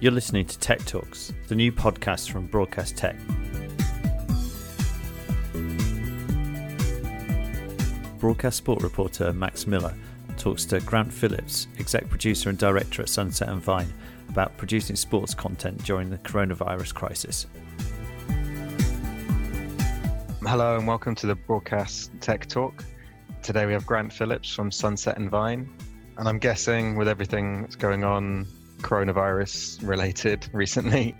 You're listening to Tech Talks, the new podcast from Broadcast Tech. Broadcast sport reporter Max Miller talks to Grant Phillips, exec producer and director at Sunset and Vine, about producing sports content during the coronavirus crisis. Hello and welcome to the Broadcast Tech Talk. Today we have Grant Phillips from Sunset and Vine. And I'm guessing with everything that's going on coronavirus related recently,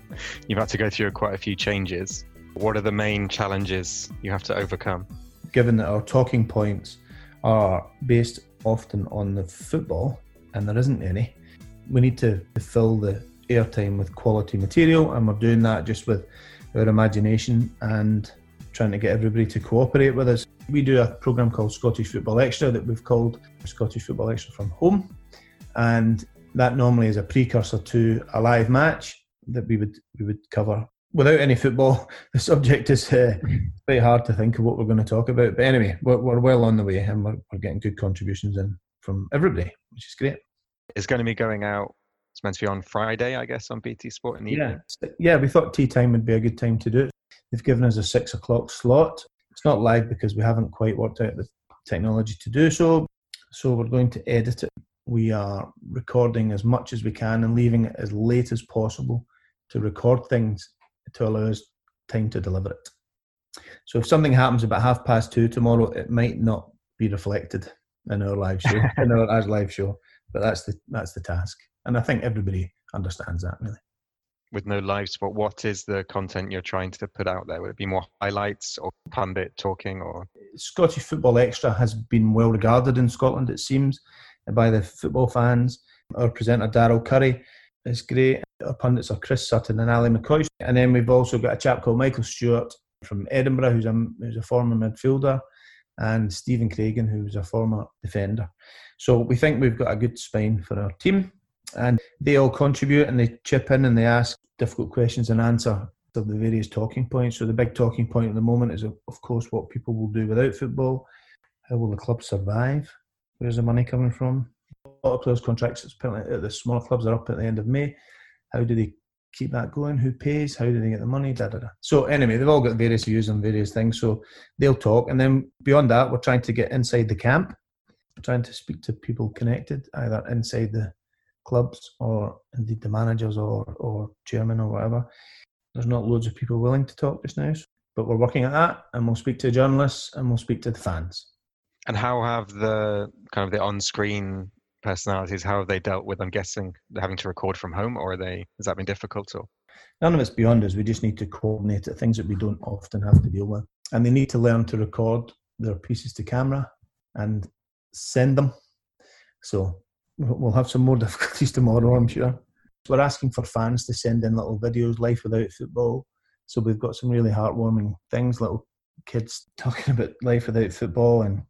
you've had to go through quite a few changes. What are the main challenges you have to overcome? Given that our talking points are based often on the football, and there isn't any, we need to fill the airtime with quality material, and we're doing that just with our imagination and trying to get everybody to cooperate with us. We do a programme called Scottish Football Extra that we've called Scottish Football Extra from Home, and that normally is a precursor to a live match that we would we would cover. Without any football, the subject is uh, very hard to think of what we're going to talk about. But anyway, we're, we're well on the way, and we're, we're getting good contributions in from everybody, which is great. It's going to be going out. It's meant to be on Friday, I guess, on BT Sport in the yeah. evening. Yeah, we thought tea time would be a good time to do it. They've given us a six o'clock slot. It's not live because we haven't quite worked out the technology to do so. So we're going to edit it we are recording as much as we can and leaving it as late as possible to record things to allow us time to deliver it. So if something happens about half past two tomorrow, it might not be reflected in our live show, in our as live show. But that's the that's the task, and I think everybody understands that really. With no live sport, what is the content you're trying to put out there? Would it be more highlights or pundit talking, or Scottish Football Extra has been well regarded in Scotland, it seems by the football fans. Our presenter Darrell Currie is great. Our pundits are Chris Sutton and Ally McCoist. And then we've also got a chap called Michael Stewart from Edinburgh, who's a, who's a former midfielder, and Stephen Craigan, who's a former defender. So we think we've got a good spine for our team. And they all contribute and they chip in and they ask difficult questions and answer of the various talking points. So the big talking point at the moment is, of course, what people will do without football. How will the club survive? Where's the money coming from? A lot of players' contracts, apparently at the smaller clubs, are up at the end of May. How do they keep that going? Who pays? How do they get the money? Da, da, da. So anyway, they've all got various views on various things. So they'll talk, and then beyond that, we're trying to get inside the camp. We're trying to speak to people connected, either inside the clubs or indeed the managers or or chairman or whatever. There's not loads of people willing to talk just now, but we're working at that, and we'll speak to journalists and we'll speak to the fans. And how have the kind of the on-screen personalities how have they dealt with? I'm guessing having to record from home, or are they has that been difficult? Or none of it's beyond us. We just need to coordinate it. Things that we don't often have to deal with, and they need to learn to record their pieces to camera and send them. So we'll have some more difficulties tomorrow, I'm sure. We're asking for fans to send in little videos, life without football. So we've got some really heartwarming things, little kids talking about life without football and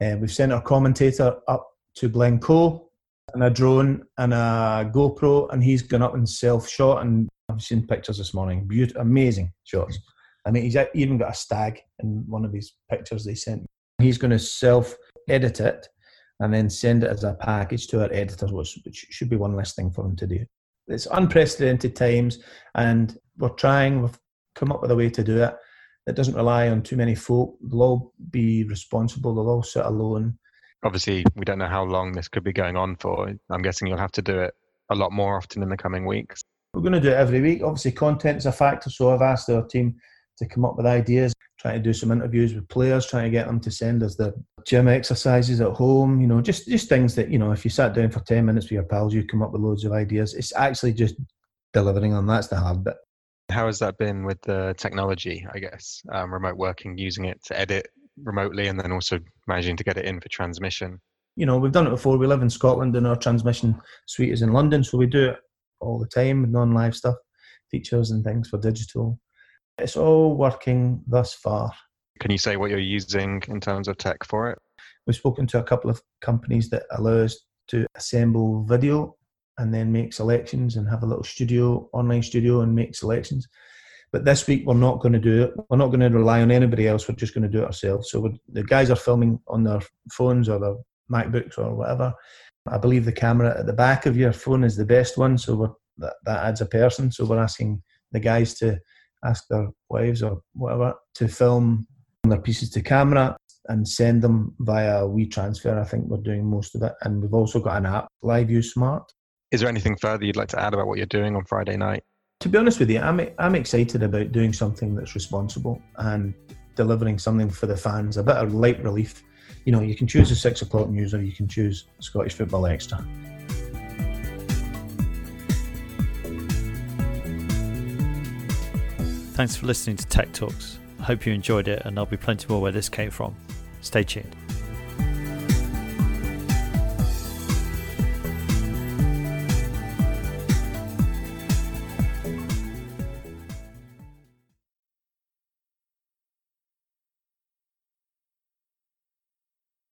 uh, we've sent our commentator up to Glencoe and a drone and a GoPro, and he's gone up and self shot. And I've seen pictures this morning, beautiful, amazing shots. I mean, he's even got a stag in one of his pictures they sent. He's going to self edit it and then send it as a package to our editors, which, which should be one less thing for him to do. It's unprecedented times, and we're trying. We've come up with a way to do it that doesn't rely on too many folk. They'll all be responsible. They'll all sit alone. Obviously, we don't know how long this could be going on for. I'm guessing you'll have to do it a lot more often in the coming weeks. We're going to do it every week. Obviously, content is a factor, so I've asked our team to come up with ideas, trying to do some interviews with players, trying to get them to send us the gym exercises at home. You know, just just things that you know, if you sat down for ten minutes with your pals, you come up with loads of ideas. It's actually just delivering them. That's the hard bit. How has that been with the technology, I guess, um, remote working, using it to edit remotely and then also managing to get it in for transmission? You know, we've done it before. We live in Scotland and our transmission suite is in London, so we do it all the time non live stuff, features and things for digital. It's all working thus far. Can you say what you're using in terms of tech for it? We've spoken to a couple of companies that allow us to assemble video and then make selections and have a little studio, online studio, and make selections. But this week we're not going to do it. We're not going to rely on anybody else. We're just going to do it ourselves. So the guys are filming on their phones or their MacBooks or whatever. I believe the camera at the back of your phone is the best one. So that, that adds a person. So we're asking the guys to ask their wives or whatever to film their pieces to camera and send them via WeTransfer. I think we're doing most of it. And we've also got an app, LiveU Smart. Is there anything further you'd like to add about what you're doing on Friday night? To be honest with you, I'm, I'm excited about doing something that's responsible and delivering something for the fans, a bit of light relief. You know, you can choose the six o'clock news or you can choose Scottish Football Extra. Thanks for listening to Tech Talks. I hope you enjoyed it, and there'll be plenty more where this came from. Stay tuned.